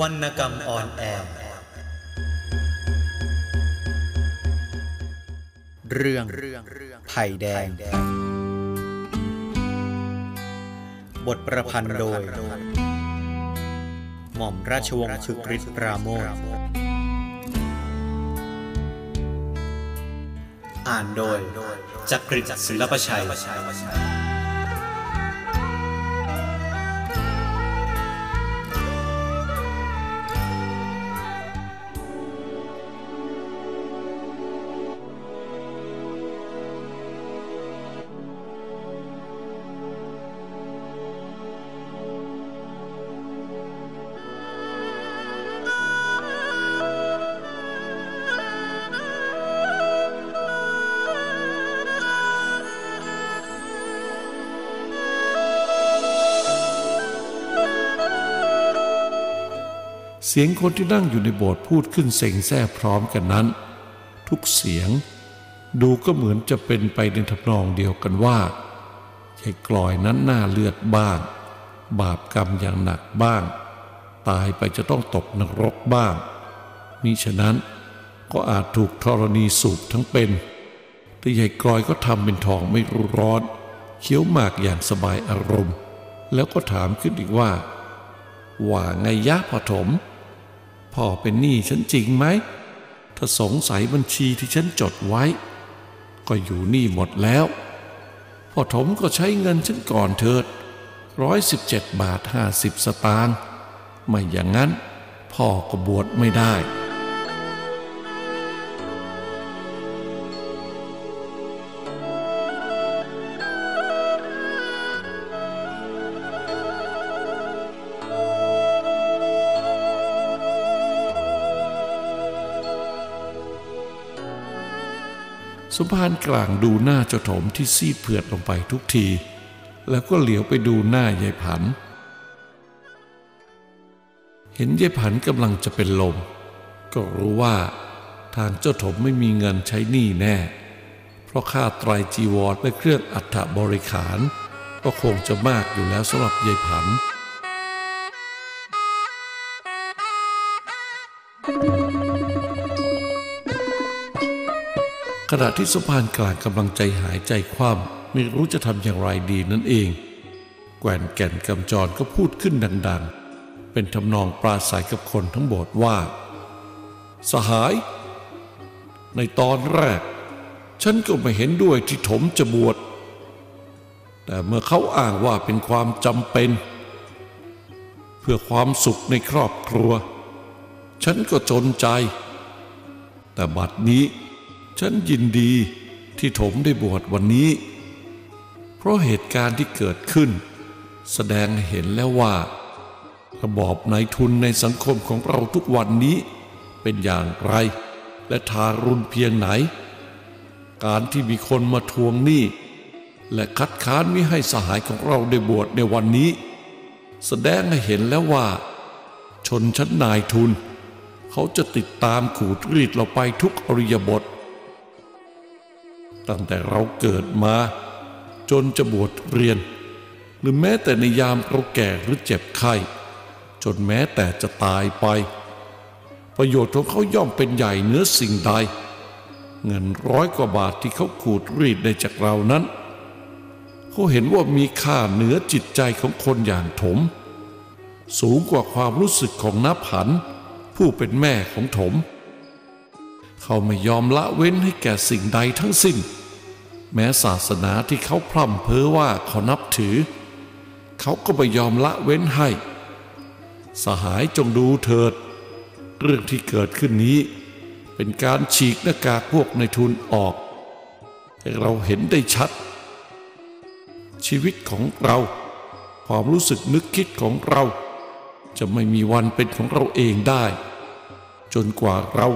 วรรณกรรมอ่อนแอเรื่องไผ่แดง บทประพันธ์โดย หม่อมราชวงศ์คึกฤทธิ์ปราโมทอ่านโดยจักริดศิลปชัย เสียงคนที่นั่งอยู่ในโบสถ์พูดขึ้นเสียงแซ่พร้อมกันนั้น ทุกเสียง ดูก็เหมือนจะเป็นไปในทำนองเดียวกันว่ายายกลอยนั้นหน้าเลือดบ้าง บาปกรรมอย่างหนักบ้าง ตายไปจะต้องตกนรกบ้างมิฉะนั้นก็อาจถูกธรณีสูบทั้งเป็น แต่ยายกลอยก็ทำเป็นทองไม่รู้ร้อนเคี้ยวหมากอย่างสบายอารมณ์ แล้วก็ถามขึ้นอีกว่า ว่าไงยะพ่อถม พ่อเป็นหนี้ฉันจริงไหม ถ้าสงสัยบัญชีที่ฉันจดไว้ ก็อยู่หนี้หมดแล้ว พ่อถมก็ใช้เงินฉันก่อนเถิดร้อยสิบเจ็ดบาทห้าสิบสตางค์ไม่อย่างนั้นพ่อก็บวชไม่ได้ สมภารกลางดูหน้าเจ้าโถมที่ซีดเผือดลงไปทุกที แล้วก็เหลียวไปดูหน้ายายผัน เห็นยายผันกำลังจะเป็นลม ก็รู้ว่าทางเจ้าถมไม่มีเงินใช้หนี้แน่ เพราะค่าไตรจีวรและเครื่องอัฐบริขาร ก็คงจะมากอยู่แล้วสำหรับยายผัน ขณะที่สมภารกลางกำลังใจหายใจคว่ำไม่รู้จะทำอย่างไรดีนั่นเอง แกว่นแก่นกำจรก็พูดขึ้นดัง ๆ เป็นทำนองปราศัยกับคนทั้งโบสถ์ว่า สหาย ในตอนแรก ฉันก็ไม่เห็นด้วยที่ถมจะบวชแต่เมื่อเขาอ้างว่าเป็นความจำเป็น เพื่อความสุขในครอบครัว ฉันก็จนใจ แต่บัดนี้ ฉันยินดีที่ถมได้บวชวันนี้ เพราะเหตุการณ์ที่เกิดขึ้น แสดงเห็นแล้วว่า ระบอบนายทุนในสังคมของเราทุกวันนี้เป็นอย่างไร และทารุณเพียงไหน การที่มีคนมาทวงหนี้และคัดค้านมิให้สหายของเราได้บวชในวันนี้ แสดงให้เห็นแล้วว่า ชนชั้นนายทุน เขาจะติดตามขูดรีดเราไปทุกอริยบท ตั้งแต่เราเกิดมา จนจะบวชเรียน หรือแม้แต่ในยามเราแก่หรือเจ็บไข้ จนแม้แต่จะตายไป ประโยชน์ของเขาย่อมเป็นใหญ่เหนือสิ่งใด เงินร้อยกว่าบาทที่เขาขูดรีดได้จากเรานั้นเขาเห็นว่ามีค่าเหนือจิตใจของคนอย่างถม สูงกว่าความรู้สึกของนับหัน ผู้เป็นแม่ของถม เขาไม่ยอมละเว้นให้แก่สิ่งใดทั้งสิ้น แม้ศาสนาที่เขาพร่ำเพ้อว่าเขานับถือ เขาก็ไม่ยอมละเว้นให้ สหายจงดูเถิด เรื่องที่เกิดขึ้นนี้ เป็นการฉีกหน้ากากพวกในทุนออกให้เราเห็นได้ชัด ชีวิตของเรา ความรู้สึกนึกคิดของเรา จะไม่มีวันเป็นของเราเองได้ จนกว่าเรา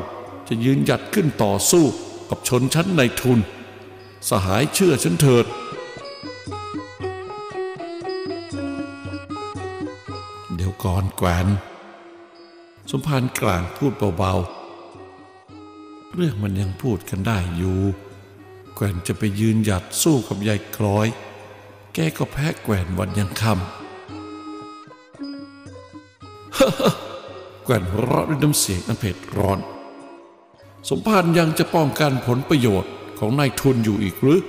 จะยืนหยัดขึ้นต่อสู้กับชนชั้นในทุน สหายเชื่อฉันเถิด เดี๋ยวก่อนแกวนสมภารกลางพูดเบาๆ เรื่องมันยังพูดกันได้อยู่ แกวนจะไปยืนหยัดสู้กับยายคล้อย แกก็แพ้แกวนวันยังคำแกวนหัวเราะด้วยน้ำเสียงอันเผ็ดร้อน สมภารยังจะป้องกันผลประโยชน์ของนายทุนอยู่อีกหรือ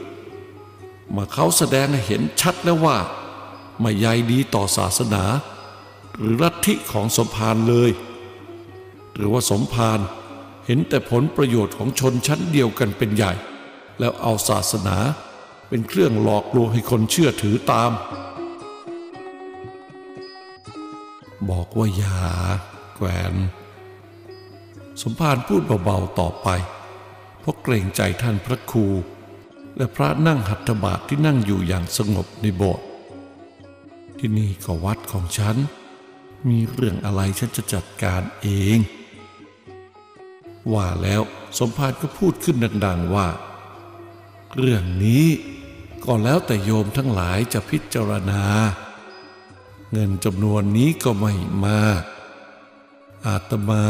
มาเขาแสดงให้เห็นชัดแล้วว่า ไม่ใยดีต่อศาสนา หรือลัทธิของสมภารเลย หรือว่าสมภารเห็นแต่ผลประโยชน์ของชนชั้นเดียวกันเป็นใหญ่ แล้วเอาศาสนาเป็นเครื่องหลอกลวงให้คนเชื่อถือตาม บอกว่าอย่าแกวน สมภารพูดเบาๆต่อไป เพราะเกรงใจท่านพระครู และพระนั่งหัตถบาทที่นั่งอยู่อย่างสงบในโบสถ์ที่นี่ก็วัดของฉัน มีเรื่องอะไรฉันจะจัดการเอง ว่าแล้วสมภารก็พูดขึ้นดัง ๆว่า เรื่องนี้ก็แล้วแต่โยมทั้งหลายจะพิจารณา เงินจำนวนนี้ก็ไม่มากอาตมา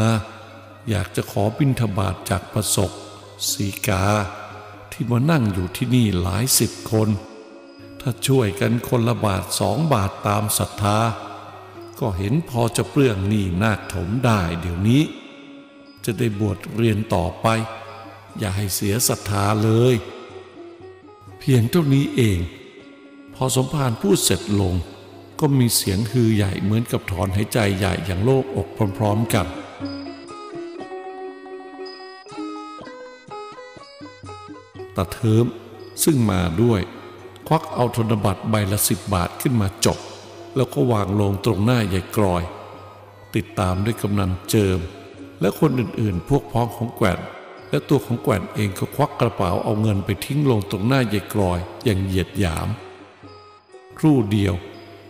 อยากจะขอบิณฑบาตจากประสบสีกา ที่มานั่งอยู่ที่นี่หลายสิบคน ถ้าช่วยกันคนละบาทสองบาทตามศรัทธา ก็เห็นพอจะเปลื้องหนี้นาคถมได้เดี๋ยวนี้ จะได้บวชเรียนต่อไป อย่าให้เสียศรัทธาเลย เพียงเท่านี้เอง พอสมภารพูดเสร็จลง ก็มีเสียงฮือใหญ่เหมือนกับถอนหายใจใหญ่อย่างโล่งอกพร้อม ๆ กัน ตาเทิมซึ่งมาด้วย ควักเอาธนบัตรใบละสิบบาทขึ้นมาจบ แล้วก็วางลงตรงหน้ายายกรอย ติดตามด้วยกำนันเจิม และคนอื่นๆ พวกพ้องของแกว่นและตัวของแกวนเองก็ควักกระเป๋าเอาเงินไปทิ้งลงตรงหน้ายายกรอยอย่างเหยียดหยาม ครู่เดียว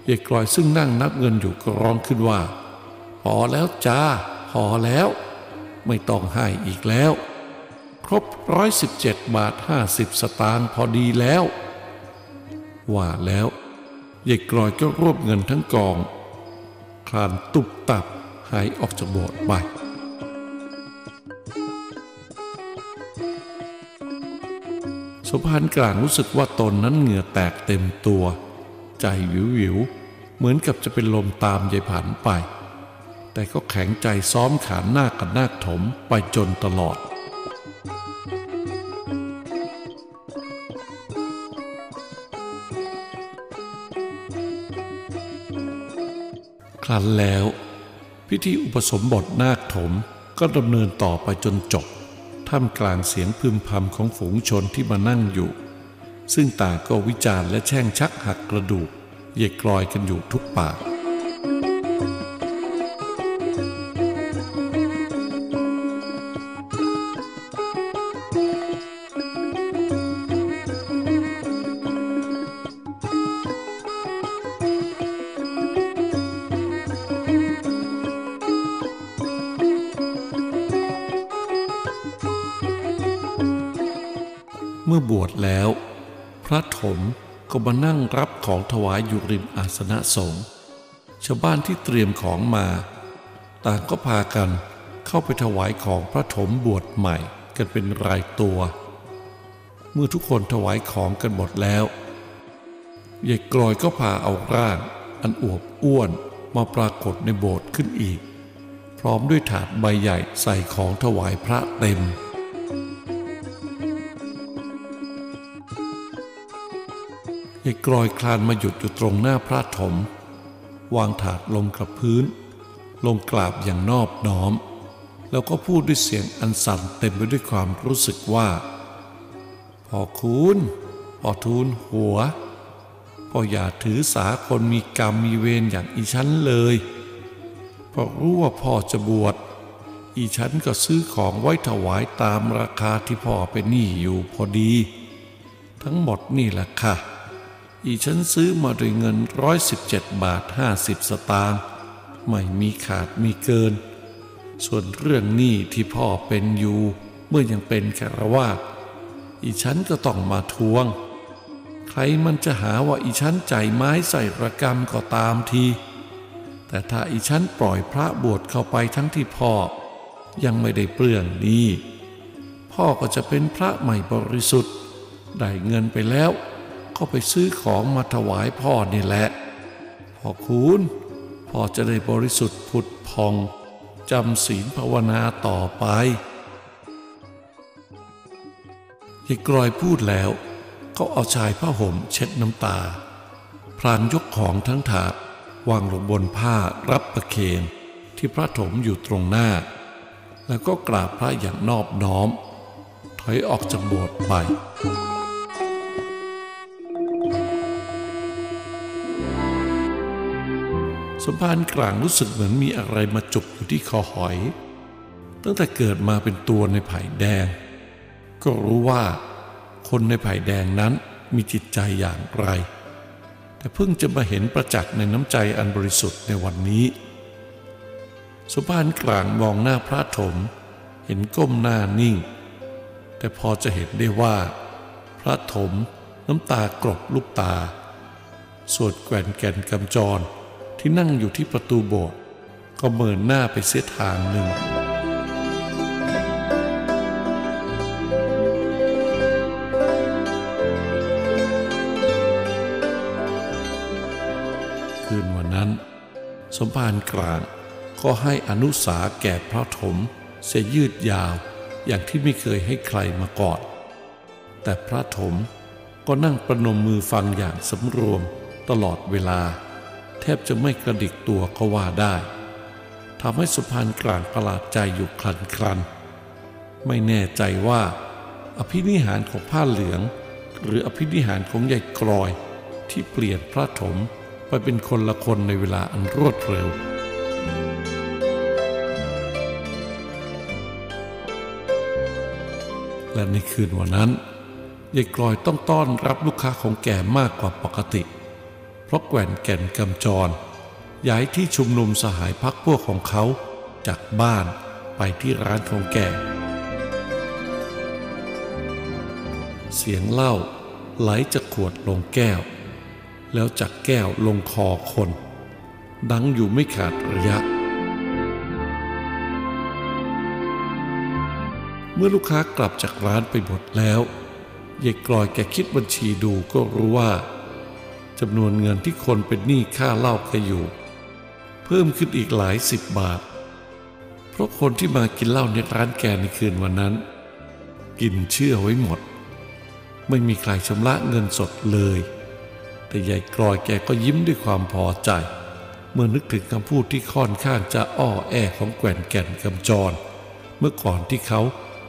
ยายกรอยซึ่งนั่งนับเงินอยู่ก็ร้องขึ้นว่า พอแล้วจ้า พอแล้ว ไม่ต้องให้อีกแล้ว ครบร้อยสิบเจ็ดบาทห้าสิบสตางค์พอดีแล้ว ว่าแล้วยายกรอยก็รวบเงินทั้งกอง คลานตุบตับหายออกจากโบสถ์ไปสุพรรกลางรู้สึกว่าตนนั้นเหงื่อแตกเต็มตัว ใจวิววิวเหมือนกับจะเป็นลมตามยายผันไป แต่ก็แข็งใจซ้อมขานหน้ากับนาคถมไปจนตลอด ครั้นแล้ว พิธีอุปสมบทนาคถมก็ดำเนินต่อไปจนจบ ท่ามกลางเสียงพึมพำของฝูงชนที่มานั่งอยู่ ซึ่งต่างก็วิจารณ์และแช่งชักหักกระดูก เยกลอยกันอยู่ทุกปาก เมื่อบวชแล้ว พระถมก็มานั่งรับของถวายอยู่ริมอาสนะสงฆ์ชาวบ้านที่เตรียมของมา ต่างก็พากันเข้าไปถวายของพระถมบวชใหม่กันเป็นรายตัว เมื่อทุกคนถวายของกันหมดแล้วยายกลอยก็พาเอาร่าง อันอวบอ้วนมาปรากฏในโบสถ์ขึ้นอีก พร้อมด้วยถาดใบใหญ่ใส่ของถวายพระเต็ม ยายกลอยคลานมาหยุดอยู่ตรงหน้าพระถม วางถาดลงกับพื้น ลงกราบอย่างนอบน้อม แล้วก็พูดด้วยเสียงอันสั่นเต็มไปด้วยความรู้สึกว่าพ่อคุณพ่อทูลหัวพ่ออย่าถือสาคนมีกรรมมีเวรอย่างอีฉันเลยเพราะรู้ว่าพ่อจะบวชอีฉันก็ซื้อของไว้ถวายตามราคาที่พ่อเป็นหนี้อยู่พอดี ทั้งหมดนี่แหละค่ะ อีฉันซื้อมาด้วยเงินร้อยสิบเจ็ดบาทห้าสิบสตางค์ไม่มีขาดมีเกิน ส่วนเรื่องหนี้ที่พ่อเป็นอยู่เมื่อยังเป็นคารวาสอีฉันก็ต้องมาทวง ใครมันจะหาว่าอีฉันใจไม้ใส่ระกรรมก็ตามที แต่ถ้าอีฉันปล่อยพระบวชเข้าไปทั้งที่พ่อ ยังไม่ได้เปลืองหนี้ พ่อก็จะเป็นพระใหม่บริสุทธิ์ ได้เงินไปแล้ว ก็ไปซื้อของมาถวายพ่อนี่แหละ พ่อคุณพ่อจะได้บริสุทธิ์ผุดพองจำศีลภาวนาต่อไปยายกรอยพูดแล้ว ก็เอาชายผ้าห่มเช็ดน้ำตาพลางยกของทั้งถาดวางลงบนผ้ารับประเคนที่พระถมอยู่ตรงหน้า แล้วก็กราบพระอย่างนอบน้อม ถอยออกจากโบสถ์ไป สมภารกลางรู้สึกเหมือนมีอะไรมาจุกอยู่ที่คอหอย ตั้งแต่เกิดมาเป็นตัวในไผ่แดง ก็รู้ว่า คนในไผ่แดงนั้นมีจิตใจอย่างไร แต่เพิ่งจะมาเห็นประจักษ์ในน้ำใจอันบริสุทธิ์ในวันนี้ สมภารกลางมองหน้าพระถม เห็นก้มหน้านิ่ง แต่พอจะเห็นได้ว่า พระถมน้ำตากรบลูกตา สวนแก่นแก่นกำจร ที่นั่งอยู่ที่ประตูโบสถ์ก็เมินหน้าไปเสียทางหนึ่ง คืนวันนั้น สมภารกลางก็ให้อนุสาแก่พระถมเสียยืดยาวอย่างที่ไม่เคยให้ใครมาก่อนแต่พระถมก็นั่งประนมมือฟังอย่างสำรวมตลอดเวลา แทบจะไม่กระดิกตัวก็ว่าได้ทำให้สุพานกลางประหลาดใจอยู่คลันครันไม่แน่ใจว่า อภินิหารของผ้าเหลือง หรืออภินิหารของใหญ่กรอยที่เปลี่ยนพระถมไปเป็นคนละคนในเวลาอันรวดเร็ว และในคืนวันนั้นยายกลอยต้องต้อนรับลูกค้าของแก่มากกว่าปกติ เพราะแก่นแก่นกำจร ย้ายที่ชุมนุมสหายพักพวกของเขาจากบ้านไปที่ร้านของแก่เสียงเล้าไหลจากขวดลงแก้ว แล้วจากแก้วลงคอคน ดังอยู่ไม่ขาดระยะ เมื่อลูกค้ากลับจากร้านไปหมดแล้วยายกลอยแกคิดบัญชีดูก็รู้ว่า จำนวนเงินที่คนเป็นหนี้ค่าเหล้าแกอยู่เพิ่มขึ้นอีกหลายสิบบาท เพราะคนที่มากินเหล้าในร้านแกในคืนวันนั้น กินเชื่อไว้หมด ไม่มีใครชำระเงินสดเลย แต่ยายกลอยแกก็ยิ้มด้วยความพอใจ เมื่อนึกถึงคำพูดที่ค่อนข้างจะอ้อแอของแก่นแก่นกำจร เมื่อก่อนที่เขา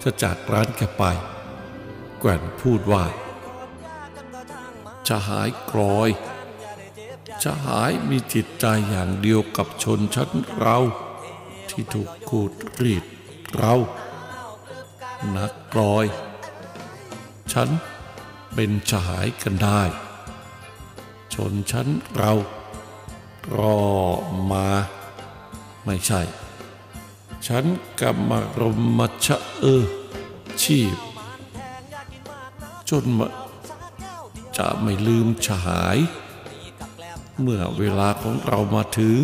จะจากร้านแกไป แก่นพูดว่า จะหายกรอยจะหายมีจิตใจอย่างเดียวกับชนชั้นเรา ที่ถูกขูดรีดเรานักกรอย ฉันเป็นชหายกันได้ ชนชั้นเรารอมา ไม่ใช่ ฉันกำมรมชะเออชีพ จนมา จะไม่ลืมฉหาย เมื่อเวลาของเรามาถึง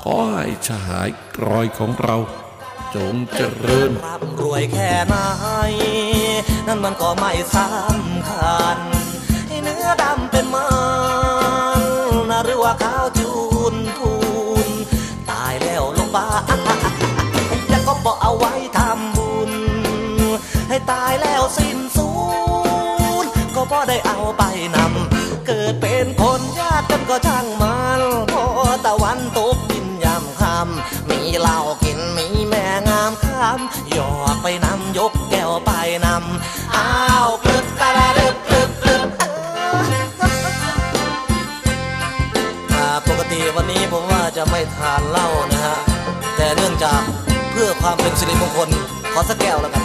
ขอให้ฉหายกรอยของเรา จงเจริญร่ำรวยแค่ไหนนั่นมันก็ไม่สำคัญเนื้อดำเป็นมันนะหรือว่าขาวจูนพูน ตายแล้วลงบ้าแล้วก็บอกเอาไว้ทำบุญ ให้ตายแล้วสิ้น ได้เอาไปนำ เกิดเป็นคนญาติกันก็ช่างมันพอตะวันตกดินยามค่ำมีเหล้ากินมีแม่งามคำหยอกไปนำยกแก้วไปนำ อ้าวกลึบกะละลึบกลึบกลึบปกติวันนี้ผมว่าจะไม่ทานเหล้านะฮะ แต่เนื่องจากเพื่อความเป็นสิริมงคลขอสักแก้วแล้วกัน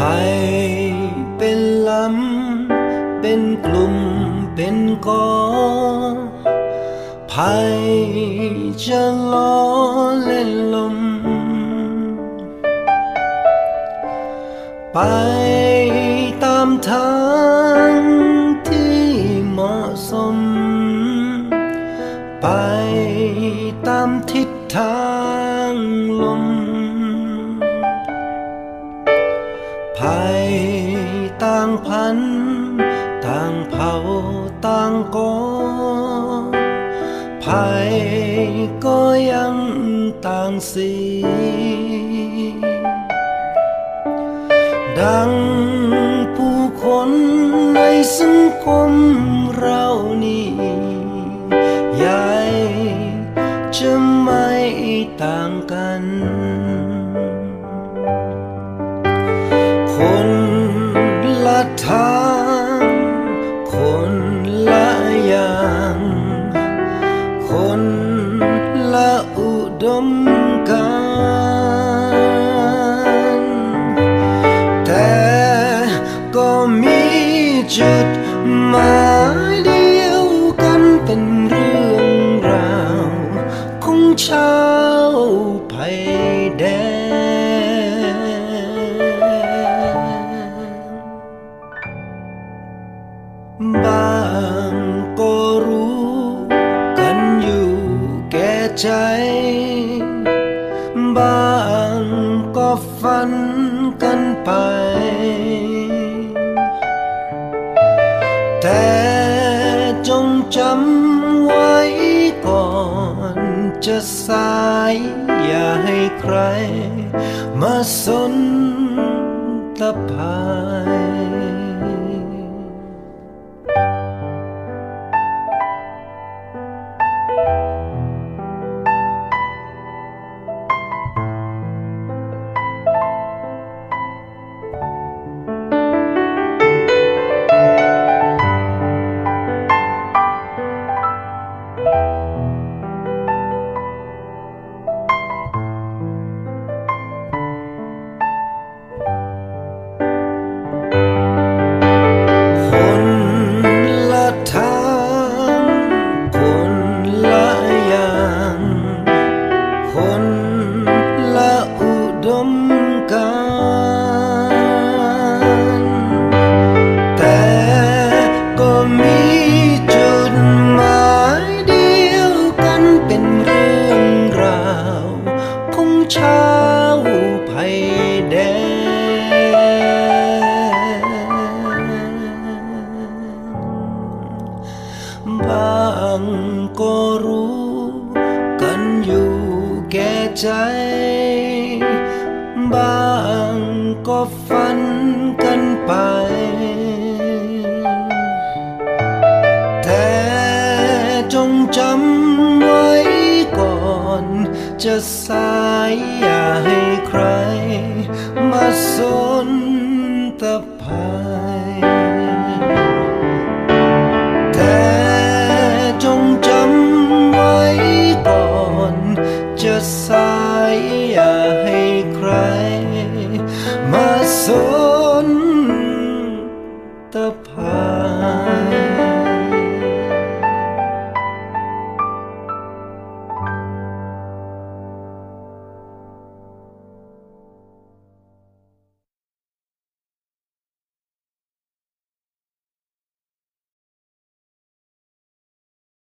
ภัยเป็นลำ เป็นกลุ่ม เป็นกอภัยจะล้อเล่นลม ไปตามทาง ภัยต่างพัน ต่างเผ่าต่างกอภัยก็ยังต่างสี ดังผู้คนในสังคม จุดหมายเดียวกันเป็นเรื่องราวของชาวไผ่แดง บางก็รู้กันอยู่แก่ใจ บางก็ฝันกันไป แต่จงจำไว้ก่อนจะสายอย่าให้ใคร มาสนตะภาย สายอย่าให้ใคร มาสนตะ